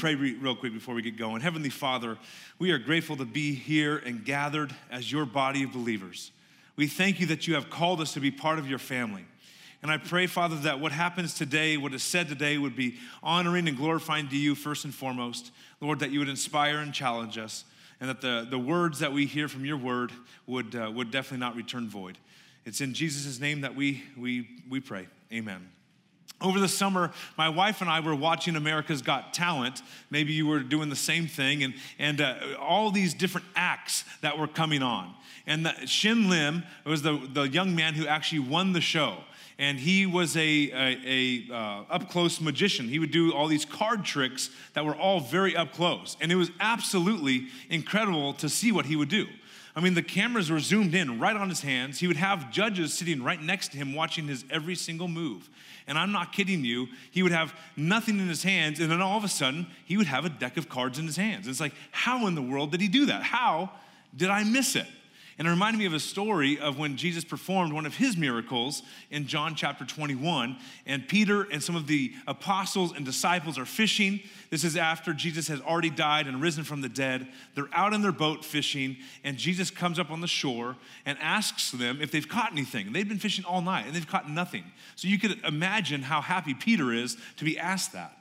pray re- real quick before we get going. Heavenly Father, we are grateful to be here and gathered as your body of believers. We thank you that you have called us to be part of your family. And I pray, Father, that what happens today, what is said today, would be honoring and glorifying to you first and foremost. Lord, that you would inspire and challenge us, and that the, the words that we hear from your word would, uh, would definitely not return void. It's in Jesus' name that we, we, we pray. Amen. Over the summer, my wife and I were watching America's Got Talent. Maybe you were doing the same thing, and, and uh, all these different acts that were coming on. And the, Shin Lim was the, the young man who actually won the show. And he was a, a, a uh, up close magician. He would do all these card tricks that were all very up close. And it was absolutely incredible to see what he would do. I mean, the cameras were zoomed in right on his hands. He would have judges sitting right next to him watching his every single move. And I'm not kidding you, he would have nothing in his hands, and then all of a sudden, he would have a deck of cards in his hands. It's like, how in the world did he do that? How did I miss it? And it reminded me of a story of when Jesus performed one of his miracles in John chapter 21. And Peter and some of the apostles and disciples are fishing. This is after Jesus has already died and risen from the dead. They're out in their boat fishing, and Jesus comes up on the shore and asks them if they've caught anything. And they've been fishing all night and they've caught nothing. So you could imagine how happy Peter is to be asked that.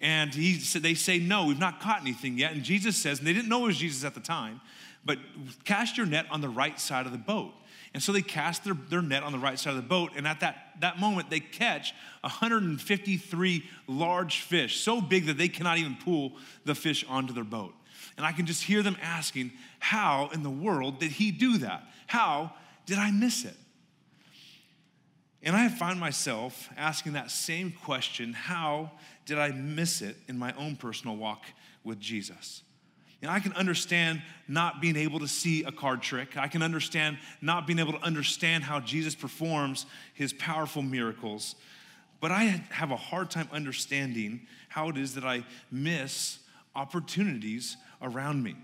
And he said, they say, No, we've not caught anything yet. And Jesus says, and they didn't know it was Jesus at the time, but cast your net on the right side of the boat. And so they cast their, their net on the right side of the boat, and at that, that moment, they catch 153 large fish, so big that they cannot even pull the fish onto their boat. And I can just hear them asking, How in the world did he do that? How did I miss it? And I find myself asking that same question How did I miss it in my own personal walk with Jesus? And I can understand not being able to see a card trick. I can understand not being able to understand how Jesus performs his powerful miracles. But I have a hard time understanding how it is that I miss opportunities around me.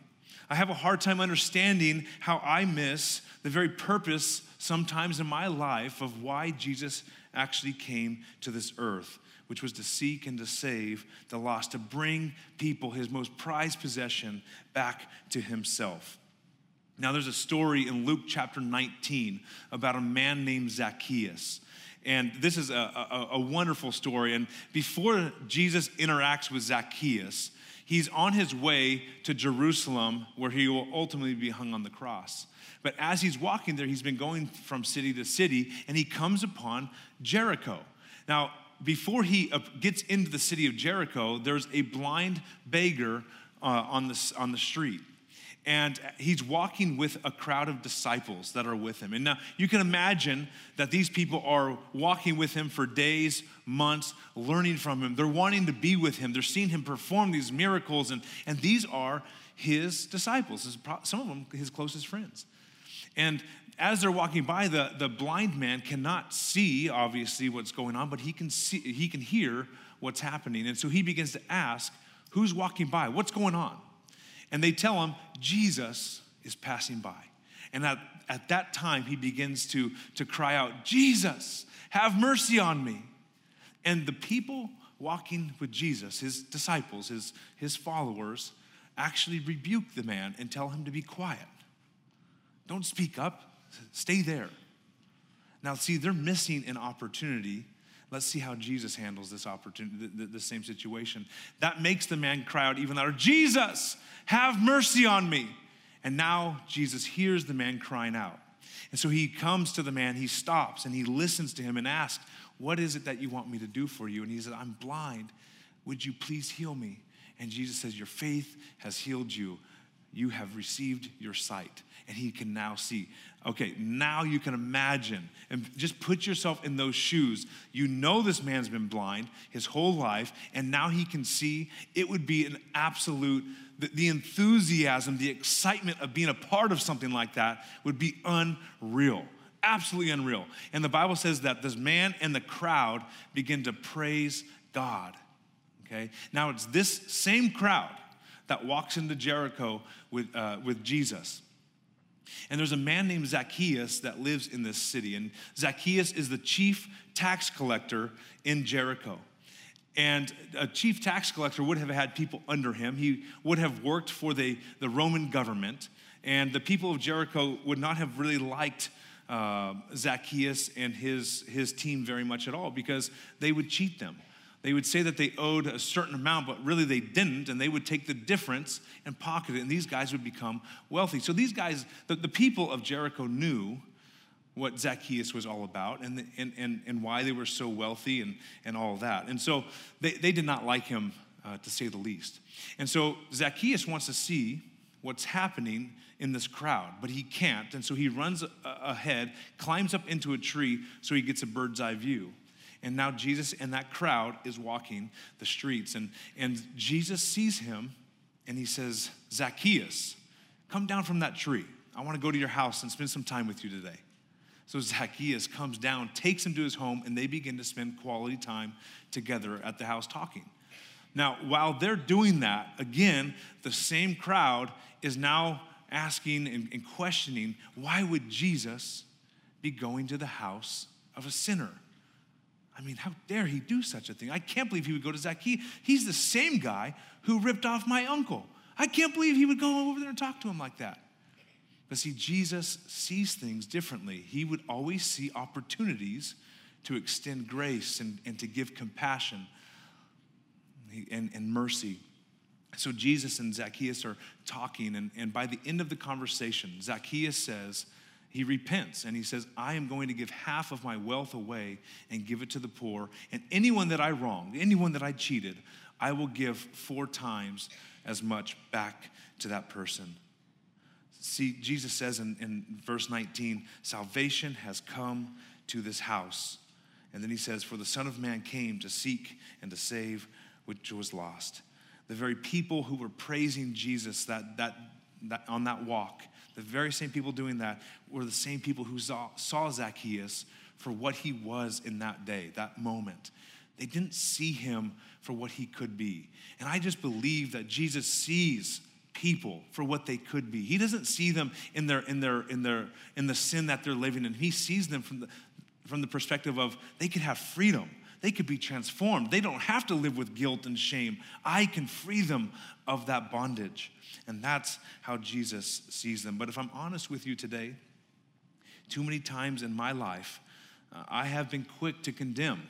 I have a hard time understanding how I miss the very purpose sometimes in my life of why Jesus actually came to this earth which was to seek and to save the lost, to bring people, his most prized possession, back to himself. Now, there's a story in Luke chapter 19 about a man named Zacchaeus. And this is a, a, a, wonderful story. And before Jesus interacts with Zacchaeus, he's on his way to Jerusalem where he will ultimately be hung on the cross. But as he's walking there, he's been going from city to city and he comes upon Jericho. Now, before he uh, gets into the city of Jericho, there's a blind beggar uh, on, the, on the street. And he's walking with a crowd of disciples that are with him. And now you can imagine that these people are walking with him for days, months, learning from him. They're wanting to be with him. They're seeing him perform these miracles. And, and these are his disciples, some of them his closest friends. And as they're walking by, the, the blind man cannot see, obviously, what's going on, but he can see, he can hear what's happening. And so he begins to ask, Who's walking by? What's going on? And they tell him, Jesus is passing by. And at, at that time, he begins to, to cry out, Jesus, have mercy on me. And the people walking with Jesus, his disciples, his, his followers, actually rebuke the man and tell him to be quiet. Don't speak up. Stay there. Now, see, they're missing an opportunity. Let's see how Jesus handles this opportunity, the, same situation. That makes the man cry out even louder, Jesus, have mercy on me. And now Jesus hears the man crying out. And so he comes to the man, he stops and he listens to him and asks, What is it that you want me to do for you? And he said, I'm blind. Would you please heal me? And Jesus says, Your faith has healed you. You have received your sight. And he can now see. Okay, now you can imagine and just put yourself in those shoes. You know this man's been blind his whole life, and now he can see. It would be an absolute, the, the enthusiasm, the excitement of being a part of something like that would be unreal. Absolutely unreal. And the Bible says that this man and the crowd begin to praise God. Okay, now it's this same crowd that walks into Jericho with, uh, with Jesus. And there's a man named Zacchaeus that lives in this city. And Zacchaeus is the chief tax collector in Jericho. And a chief tax collector would have had people under him. He would have worked for the, the Roman government. And the people of Jericho would not have really liked uh, Zacchaeus and his, his team very much at all because they would cheat them. They would say that they owed a certain amount, but really they didn't, and they would take the difference and pocket it, and these guys would become wealthy. So these guys, the, the people of Jericho knew what Zacchaeus was all about and, and, and, and why they were so wealthy and, and all that. And so they, they did not like him, uh, to say the least. And so Zacchaeus wants to see what's happening in this crowd, but he can't. And so he runs ahead, climbs up into a tree so he gets a bird's eye view. And now Jesus and that crowd is walking the streets. And, and Jesus sees him and he says, Zacchaeus, come down from that tree. I want to go to your house and spend some time with you today. So Zacchaeus comes down, takes him to his home, and they begin to spend quality time together at the house talking. Now, while they're doing that, again, the same crowd is now asking and, and questioning why would Jesus be going to the house of a sinner? I mean, how dare he do such a thing? I can't believe he would go to Zacchaeus. He's the same guy who ripped off my uncle. I can't believe he would go over there and talk to him like that. But see, Jesus sees things differently. He would always see opportunities to extend grace and, and to give compassion and, and mercy. So Jesus and Zacchaeus are talking, and, and by the end of the conversation, Zacchaeus says, he repents and he says, I am going to give half of my wealth away and give it to the poor. And anyone that I wronged, anyone that I cheated, I will give four times as much back to that person. See, Jesus says in, in verse 19, salvation has come to this house. And then he says, For the Son of Man came to seek and to save which was lost. The very people who were praising Jesus that, that, that on that walk, the very same people doing that were the same people who saw, saw Zacchaeus for what he was in that day, that moment. They didn't see him for what he could be. And I just believe that Jesus sees people for what they could be. He doesn't see them in their in their in their in the sin that they're living in. He sees them from the from the perspective of they could have freedom. They could be transformed. They don't have to live with guilt and shame. I can free them of that bondage. And that's how Jesus sees them. But if I'm honest with you today, too many times in my life, uh, I have been quick to condemn.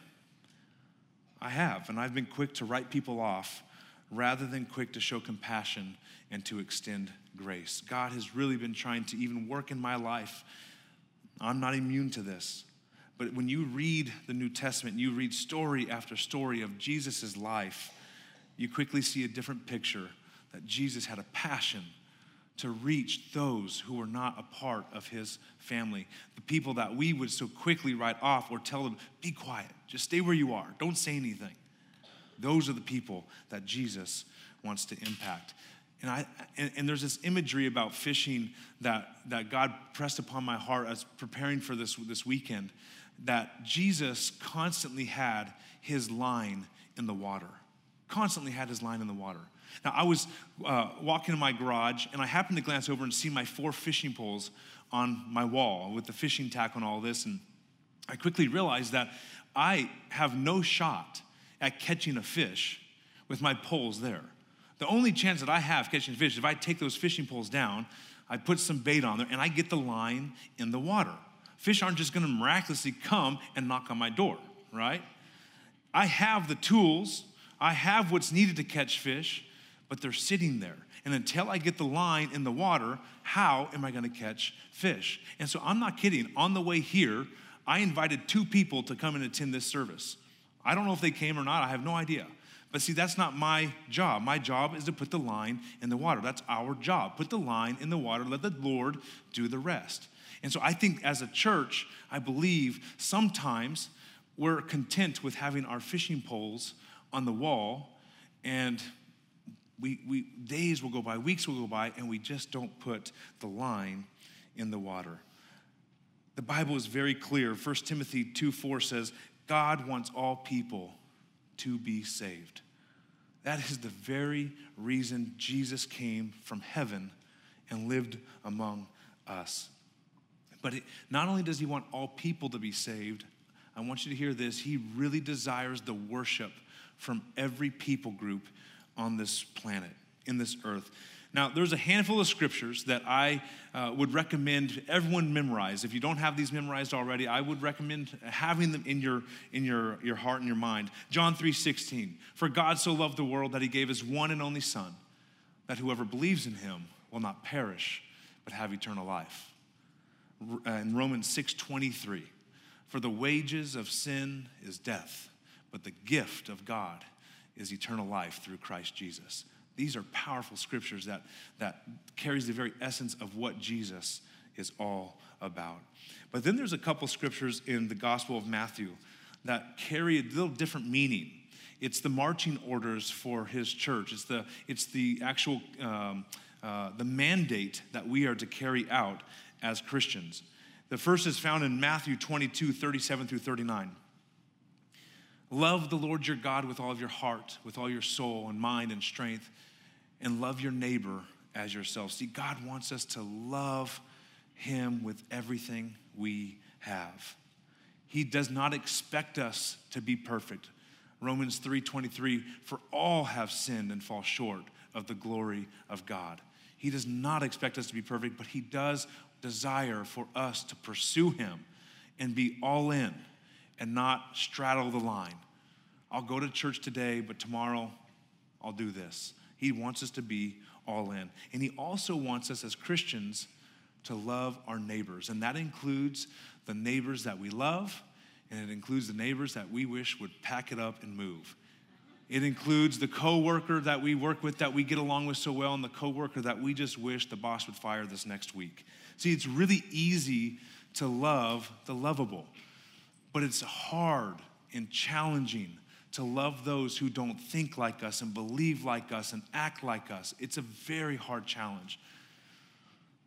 I have, and I've been quick to write people off rather than quick to show compassion and to extend grace. God has really been trying to even work in my life. I'm not immune to this. But when you read the New Testament, you read story after story of Jesus' life, you quickly see a different picture that Jesus had a passion to reach those who were not a part of his family. The people that we would so quickly write off or tell them, be quiet, just stay where you are, don't say anything. Those are the people that Jesus wants to impact. And, I, and, and, there's this imagery about fishing that, that God pressed upon my heart as preparing for this, this weekend that Jesus constantly had his line in the water. Constantly had his line in the water. Now, I was uh, walking in my garage and I happened to glance over and see my four fishing poles on my wall with the fishing tackle on all this. And I quickly realized that I have no shot at catching a fish with my poles there. The only chance that I have catching fish is if I take those fishing poles down, I put some bait on there, and I get the line in the water. Fish aren't just gonna miraculously come and knock on my door, right? I have the tools, I have what's needed to catch fish, but they're sitting there. And until I get the line in the water, how am I gonna catch fish? And so I'm not kidding. On the way here, I invited two people to come and attend this service. I don't know if they came or not, I have no idea. But see, that's not my job. My job is to put the line in the water. That's our job. Put the line in the water, let the Lord do the rest. And so I think as a church, I believe sometimes we're content with having our fishing poles on the wall and we, we days will go by, weeks will go by, and we just don't put the line in the water. The Bible is very clear. 1 Timothy 2 4 says, God wants all people to be saved. That is the very reason Jesus came from heaven and lived among us. But it, not only does he want all people to be saved, I want you to hear this. He really desires the worship from every people group on this planet, in this earth. Now, there's a handful of scriptures that I uh, would recommend everyone memorize. If you don't have these memorized already, I would recommend having them in your, in your, your heart and your mind. John 3 16. For God so loved the world that he gave his one and only Son, that whoever believes in him will not perish, but have eternal life. Uh, in Romans 6 23. For the wages of sin is death, but the gift of God is eternal life through Christ Jesus. These are powerful scriptures that, that carries the very essence of what Jesus is all about. But then there's a couple scriptures in the Gospel of Matthew that carry a little different meaning. It's the marching orders for his church. It's the, it's the actual um, uh, the mandate that we are to carry out as Christians. The first is found in Matthew 22, 37 through 39. Love the Lord your God with all of your heart, with all your soul and mind and strength and love your neighbor as yourself. See, God wants us to love him with everything we have. He does not expect us to be perfect. Romans 3:23 for all have sinned and fall short of the glory of God. He does not expect us to be perfect, but he does desire for us to pursue him and be all in and not straddle the line. I'll go to church today, but tomorrow I'll do this. He wants us to be all in. And He also wants us as Christians to love our neighbors. And that includes the neighbors that we love, and it includes the neighbors that we wish would pack it up and move. It includes the coworker that we work with that we get along with so well, and the coworker that we just wish the boss would fire this next week. See, it's really easy to love the lovable, but it's hard and challenging to love those who don't think like us and believe like us and act like us. It's a very hard challenge.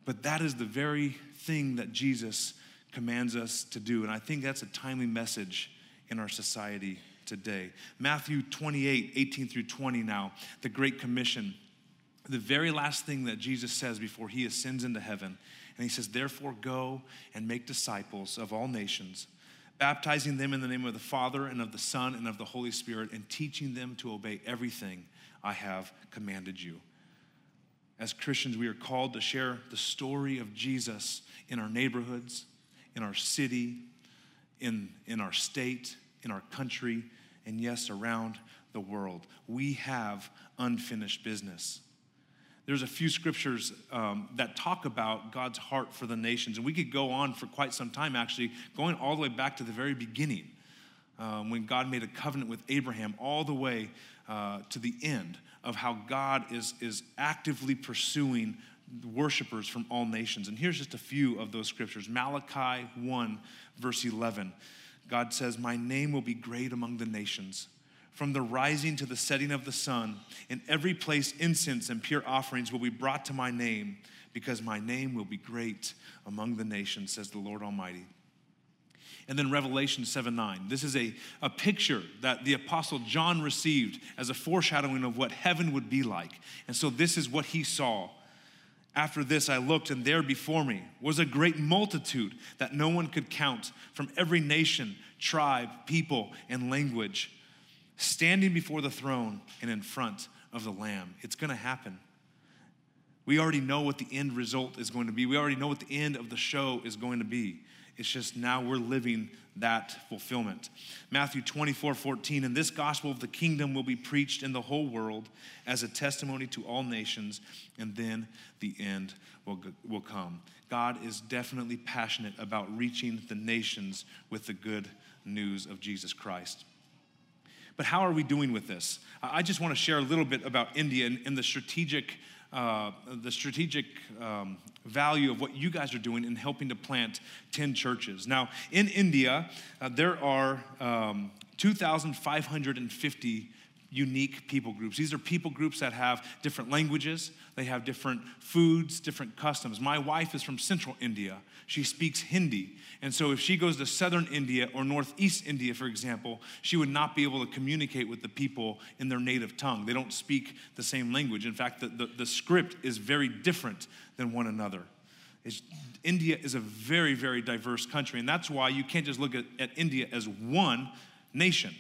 But that is the very thing that Jesus commands us to do. And I think that's a timely message in our society today. Matthew 28 18 through 20 now, the Great Commission. The very last thing that Jesus says before he ascends into heaven. And he says, Therefore, go and make disciples of all nations baptizing them in the name of the Father and of the Son and of the Holy Spirit, and teaching them to obey everything I have commanded you. As Christians, we are called to share the story of Jesus in our neighborhoods, in our city, in, in our state, in our country, and yes, around the world. We have unfinished business there's a few scriptures um, that talk about God's heart for the nations. And we could go on for quite some time, actually, going all the way back to the very beginning um, when God made a covenant with Abraham, all the way uh, to the end of how God is, is actively pursuing worshipers from all nations. And here's just a few of those scriptures Malachi 1, verse 11. God says, My name will be great among the nations from the rising to the setting of the sun. In every place, incense and pure offerings will be brought to my name, because my name will be great among the nations, says the Lord Almighty. And then Revelation 7 9. This is a, a picture that the Apostle John received as a foreshadowing of what heaven would be like. And so this is what he saw. After this, I looked, and there before me was a great multitude that no one could count from every nation, tribe, people, and language standing before the throne and in front of the Lamb. It's going to happen. We already know what the end result is going to be. We already know what the end of the show is going to be. It's just now we're living that fulfillment. Matthew 24, 14, and this gospel of the kingdom will be preached in the whole world as a testimony to all nations, and then the end will, will come. God is definitely passionate about reaching the nations with the good news of Jesus Christ. But how are we doing with this? I just want to share a little bit about India and, and the strategic, uh, the strategic um, value of what you guys are doing in helping to plant 10 churches. Now, in India, uh, there are um, 2,550 unique people groups. These are people groups that have different languages, they have different foods, different customs. My wife is from central India. She speaks Hindi. And so if she goes to southern India or northeast India, for example, she would not be able to communicate with the people in their native tongue. They don't speak the same language. In fact, the, the, the script is very different than one another. It's, India is a very, very diverse country. And that's why you can't just look at, at India as one nation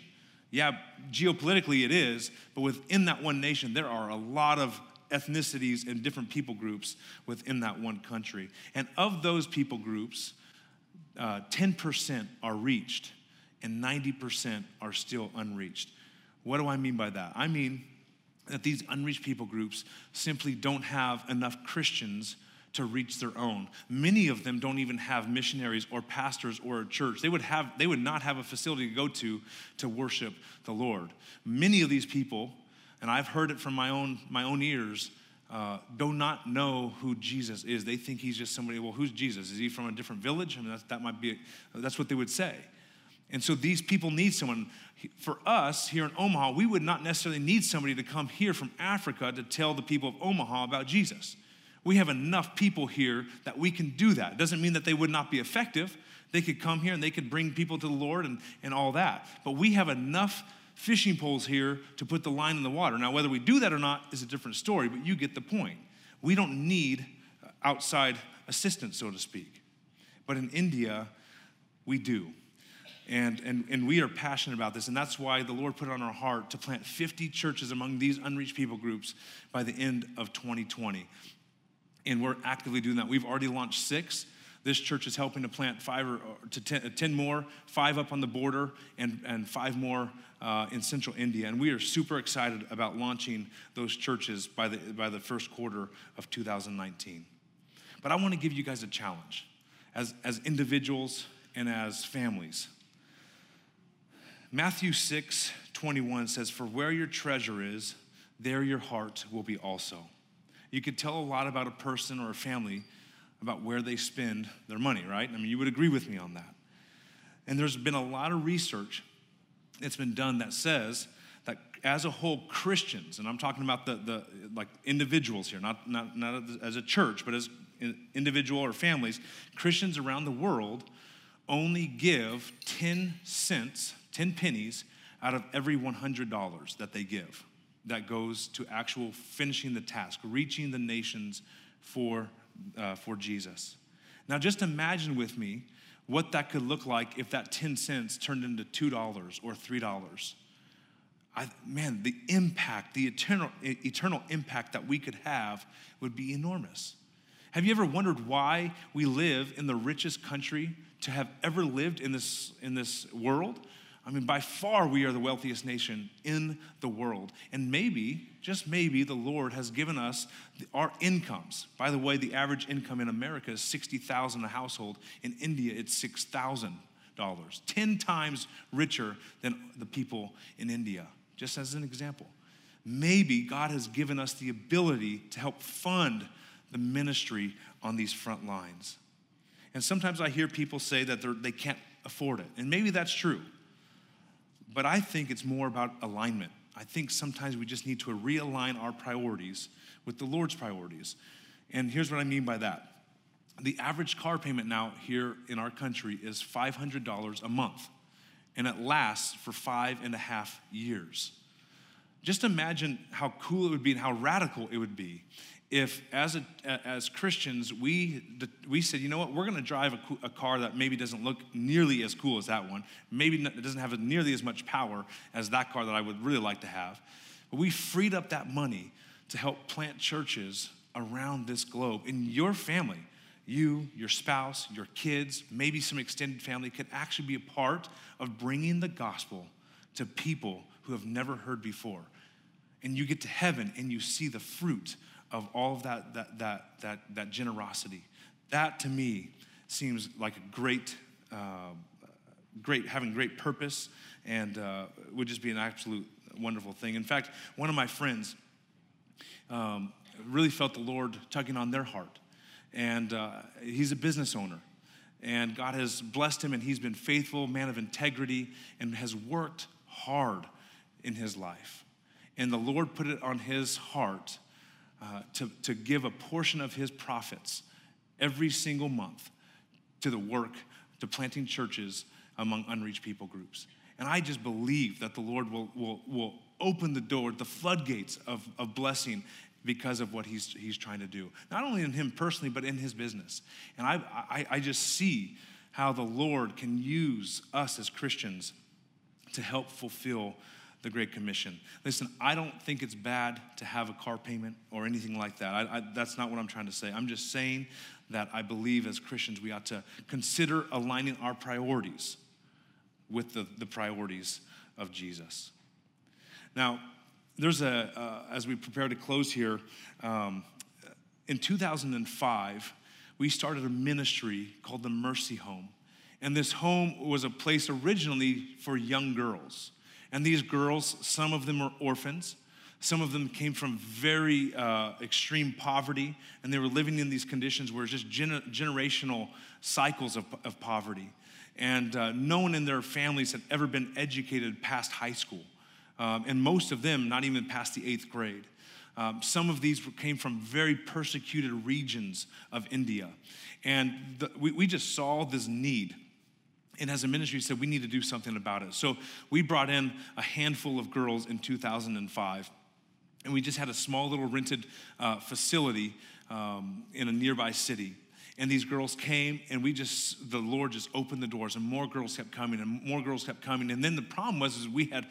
Yeah, geopolitically it is, but within that one nation, there are a lot of ethnicities and different people groups within that one country. And of those people groups, uh, 10% are reached and 90% are still unreached. What do I mean by that? I mean that these unreached people groups simply don't have enough Christians to reach their own. Many of them don't even have missionaries or pastors or a church. They would have they would not have a facility to go to to worship the Lord. Many of these people, and I've heard it from my own my own ears, uh, do not know who Jesus is. They think he's just somebody. Well, who's Jesus? Is he from a different village? I mean, that might be. That's what they would say. And so these people need someone. For us here in Omaha, we would not necessarily need somebody to come here from Africa to tell the people of Omaha about Jesus. We have enough people here that we can do that. It doesn't mean that they would not be effective. They could come here and they could bring people to the Lord and, and all that. But we have enough fishing poles here to put the line in the water. Now, whether we do that or not is a different story, but you get the point. We don't need uh, outside assistance, so to speak. But in India, we do. And, and, and we are passionate about this, and that's why the Lord put it on our heart to plant 50 churches among these unreached people groups by the end of 2020. And we're actively doing that. We've already launched six. This church is helping to plant five or, to ten, 10 more, five up on the border, and, and five more uh, in central India. And we are super excited about launching those churches by the, by the first quarter of 2019. But I want to give you guys a challenge as, as individuals and as families. Matthew 6 21 says, For where your treasure is, there your heart will be also. You could tell a lot about a person or a family about where they spend their money, right? I mean, you would agree with me on that. And there's been a lot of research that's been done that says that as a whole, Christians, and I'm talking about the, the like individuals here, not, not, not as a church, but as individual or families, Christians around the world only give 10 cents 10 pennies out of every $100 that they give that goes to actual finishing the task, reaching the nations for, uh, for Jesus. Now, just imagine with me what that could look like if that 10 cents turned into $2 or $3. I, man, the impact, the eternal, eternal impact that we could have would be enormous. Have you ever wondered why we live in the richest country to have ever lived in this, in this world? I mean, by far, we are the wealthiest nation in the world. And maybe, just maybe, the Lord has given us our incomes. By the way, the average income in America is 60000 a household. In India, it's $6,000, 10 times richer than the people in India, just as an example. Maybe God has given us the ability to help fund the ministry on these front lines. And sometimes I hear people say that they can't afford it. And maybe that's true. But I think it's more about alignment. I think sometimes we just need to realign our priorities with the Lord's priorities. And here's what I mean by that the average car payment now here in our country is $500 a month, and it lasts for five and a half years. Just imagine how cool it would be and how radical it would be if as, a, as christians we, we said you know what? We're going to drive a, a, car that maybe doesn't look nearly as cool as that one. Maybe it doesn't have nearly as much power as that car that i would really like to have. But we freed up that money to help plant churches around this globe. In your family you your spouse your kids maybe some extended family could actually be a part of bringing the gospel to people who have never heard before. And you get to heaven and you see the fruit of all of that, that, that, that, that generosity. That to me seems like a great, uh, great, having great purpose and uh, would just be an absolute wonderful thing. In fact, one of my friends um, really felt the Lord tugging on their heart. And uh, he's a business owner. And God has blessed him, and he's been faithful, man of integrity, and has worked hard in his life. And the Lord put it on his heart uh, to, to give a portion of his profits every single month to the work, to planting churches among unreached people groups. And I just believe that the Lord will, will, will open the door, the floodgates of, of blessing because of what he's, he's trying to do. Not only in him personally, but in his business. And I, I, I just see how the Lord can use us as Christians to help fulfill the Great Commission. Listen, I don't think it's bad to have a car payment or anything like that. I, I, that's not what I'm trying to say. I'm just saying that I believe as Christians we ought to consider aligning our priorities with the, the priorities of Jesus. Now, there's a, uh, as we prepare to close here, um, in 2005, we started a ministry called the Mercy Home. And this home was a place originally for young girls. And these girls, some of them were orphans, some of them came from very uh, extreme poverty, and they were living in these conditions where it's just gener- generational cycles of, of poverty. And uh, no one in their families had ever been educated past high school, um, and most of them not even past the eighth grade. Um, some of these came from very persecuted regions of India. And the, we, we just saw this need and as a ministry said we need to do something about it. So we brought in a handful of girls in 2005 and we just had a small little rented uh, facility um, in a nearby city. And these girls came and we just the lord just opened the doors and more girls kept coming and more girls kept coming. And then the problem was is we had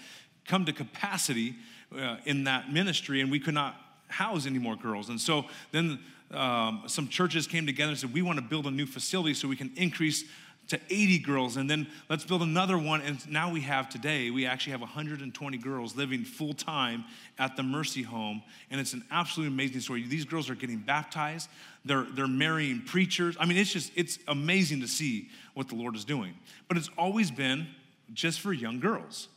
come to capacity uh, in that ministry and we could not house any more girls. And so then um, some churches came together and said we want to build a new facility so we can increase to 80 girls, and then let's build another one. And now we have today, we actually have 120 girls living full time at the Mercy Home, and it's an absolutely amazing story. These girls are getting baptized, they're, they're marrying preachers. I mean, it's just, it's amazing to see what the Lord is doing. But it's always been just for young girls.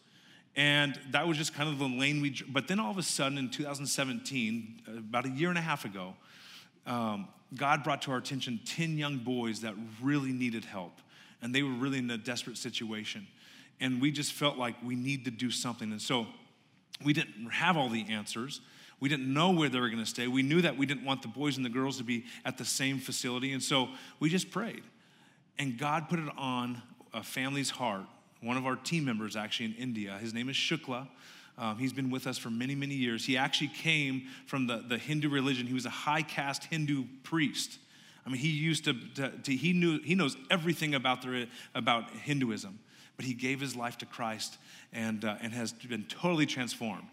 And that was just kind of the lane we, but then all of a sudden in 2017, about a year and a half ago, um, God brought to our attention 10 young boys that really needed help and they were really in a desperate situation. And we just felt like we need to do something. And so we didn't have all the answers. We didn't know where they were going to stay. We knew that we didn't want the boys and the girls to be at the same facility. And so we just prayed. And God put it on a family's heart. One of our team members, actually in India, his name is Shukla. Um, he's been with us for many, many years. He actually came from the, the Hindu religion. He was a high caste Hindu priest. I mean, he used to, to, to, he knew, he knows everything about, the, about Hinduism, but he gave his life to Christ and, uh, and has been totally transformed.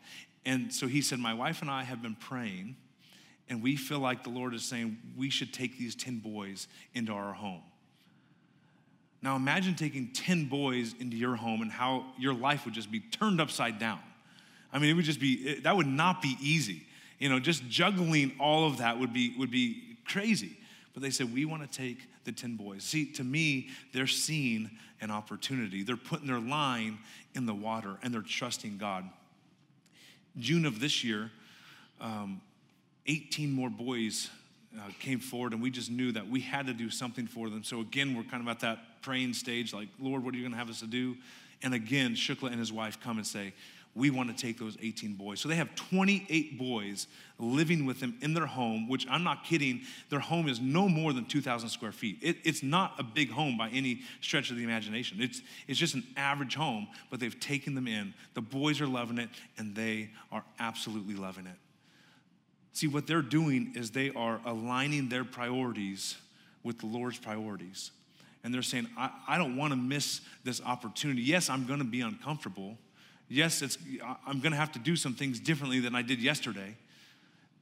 And so he said, My wife and I have been praying, and we feel like the Lord is saying we should take these 10 boys into our home. Now imagine taking 10 boys into your home and how your life would just be turned upside down. I mean, it would just be, that would not be easy. You know, just juggling all of that would be, would be crazy but they said, We want to take the 10 boys. See, to me, they're seeing an opportunity. They're putting their line in the water and they're trusting God. June of this year, um, 18 more boys uh, came forward, and we just knew that we had to do something for them. So, again, we're kind of at that praying stage like, Lord, what are you going to have us to do? And again, Shukla and his wife come and say, we want to take those 18 boys. So they have 28 boys living with them in their home, which I'm not kidding, their home is no more than 2,000 square feet. It, it's not a big home by any stretch of the imagination. It's, it's just an average home, but they've taken them in. The boys are loving it, and they are absolutely loving it. See, what they're doing is they are aligning their priorities with the Lord's priorities. And they're saying, I, I don't want to miss this opportunity. Yes, I'm going to be uncomfortable. Yes, it's, I'm going to have to do some things differently than I did yesterday.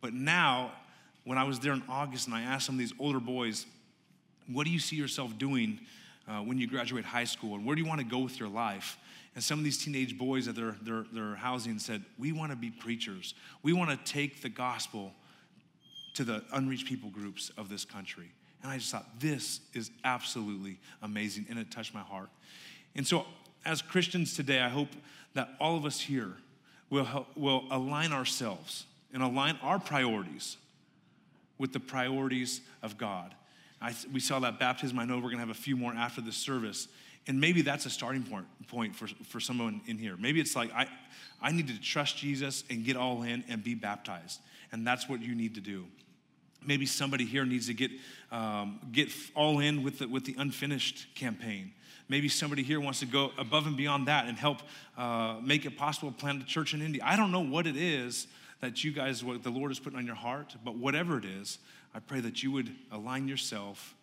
But now, when I was there in August and I asked some of these older boys, what do you see yourself doing uh, when you graduate high school? And where do you want to go with your life? And some of these teenage boys at their, their, their housing said, We want to be preachers. We want to take the gospel to the unreached people groups of this country. And I just thought, this is absolutely amazing. And it touched my heart. And so, as Christians today, I hope that all of us here will, help, will align ourselves and align our priorities with the priorities of God. I, we saw that baptism. I know we're going to have a few more after this service. And maybe that's a starting point, point for, for someone in here. Maybe it's like, I, I need to trust Jesus and get all in and be baptized. And that's what you need to do. Maybe somebody here needs to get, um, get all in with the, with the unfinished campaign. Maybe somebody here wants to go above and beyond that and help uh, make it possible to plant a church in India. I don't know what it is that you guys, what the Lord is putting on your heart, but whatever it is, I pray that you would align yourself,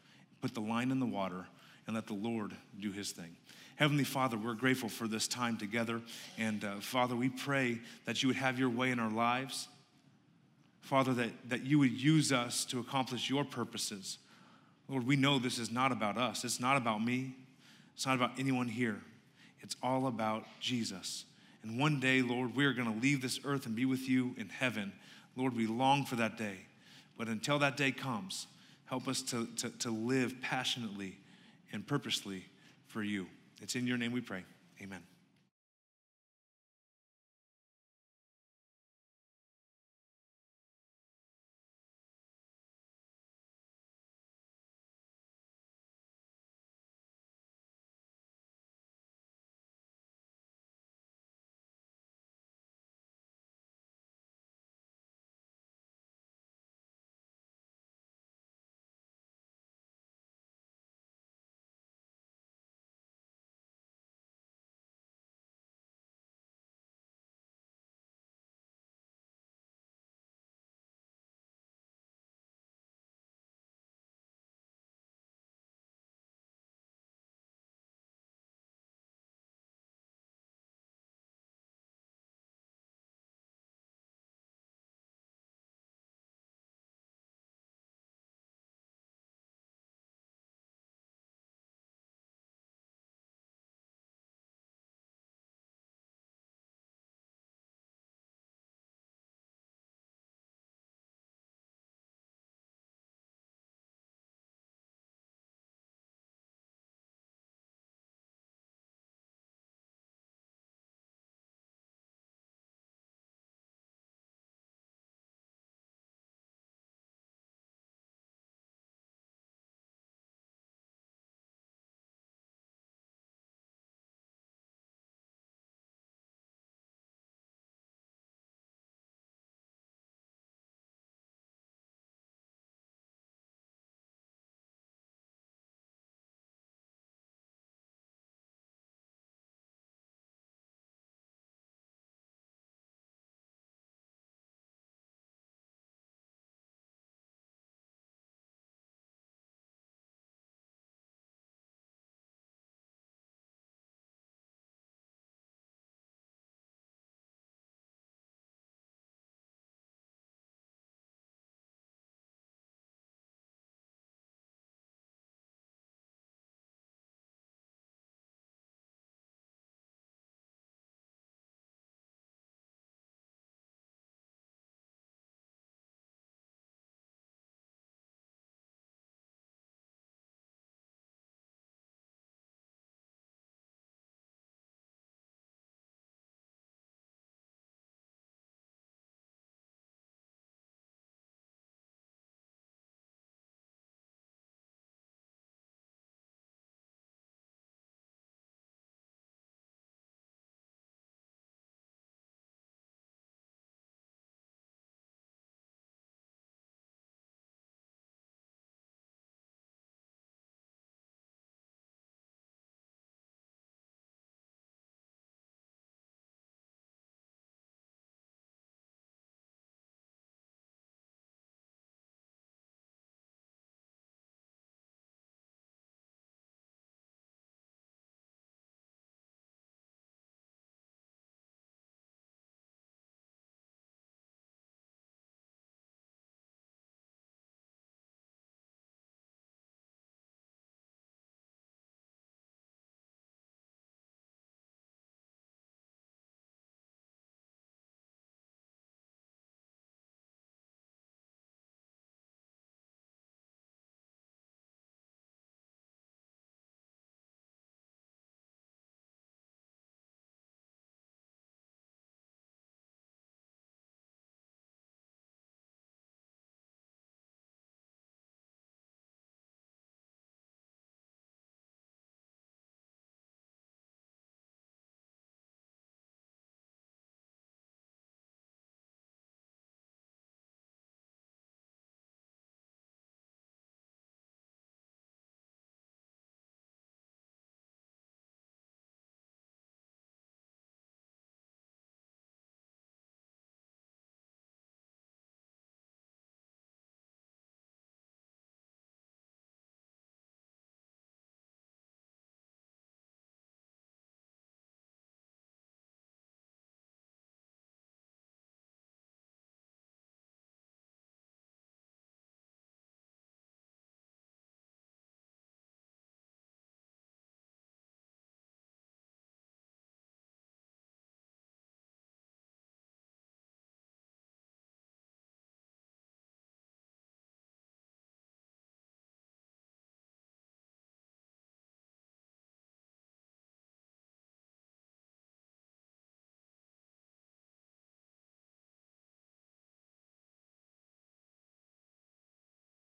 put the line in the water, and let the Lord do his thing. Heavenly Father, we're grateful for this time together. And uh, Father, we pray that you would have your way in our lives. Father, that, that you would use us to accomplish your purposes. Lord, we know this is not about us. It's not about me. It's not about anyone here. It's all about Jesus. And one day, Lord, we are going to leave this earth and be with you in heaven. Lord, we long for that day. But until that day comes, help us to, to, to live passionately and purposely for you. It's in your name we pray. Amen.